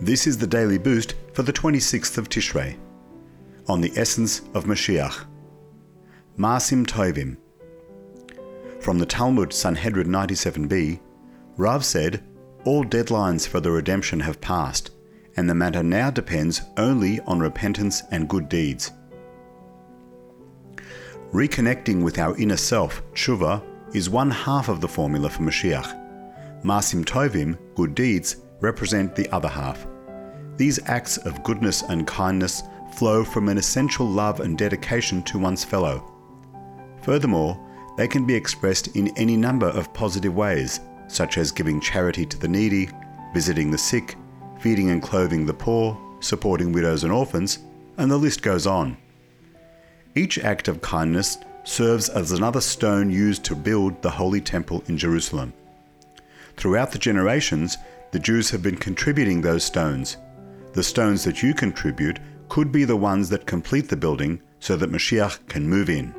This is the daily boost for the 26th of Tishrei on the essence of Mashiach. Masim Tovim. From the Talmud Sanhedrin 97b, Rav said, All deadlines for the redemption have passed, and the matter now depends only on repentance and good deeds. Reconnecting with our inner self, tshuva, is one half of the formula for Mashiach. Masim Tovim, good deeds, represent the other half. These acts of goodness and kindness flow from an essential love and dedication to one's fellow. Furthermore, they can be expressed in any number of positive ways, such as giving charity to the needy, visiting the sick, feeding and clothing the poor, supporting widows and orphans, and the list goes on. Each act of kindness serves as another stone used to build the Holy Temple in Jerusalem. Throughout the generations, the Jews have been contributing those stones. The stones that you contribute could be the ones that complete the building so that Mashiach can move in.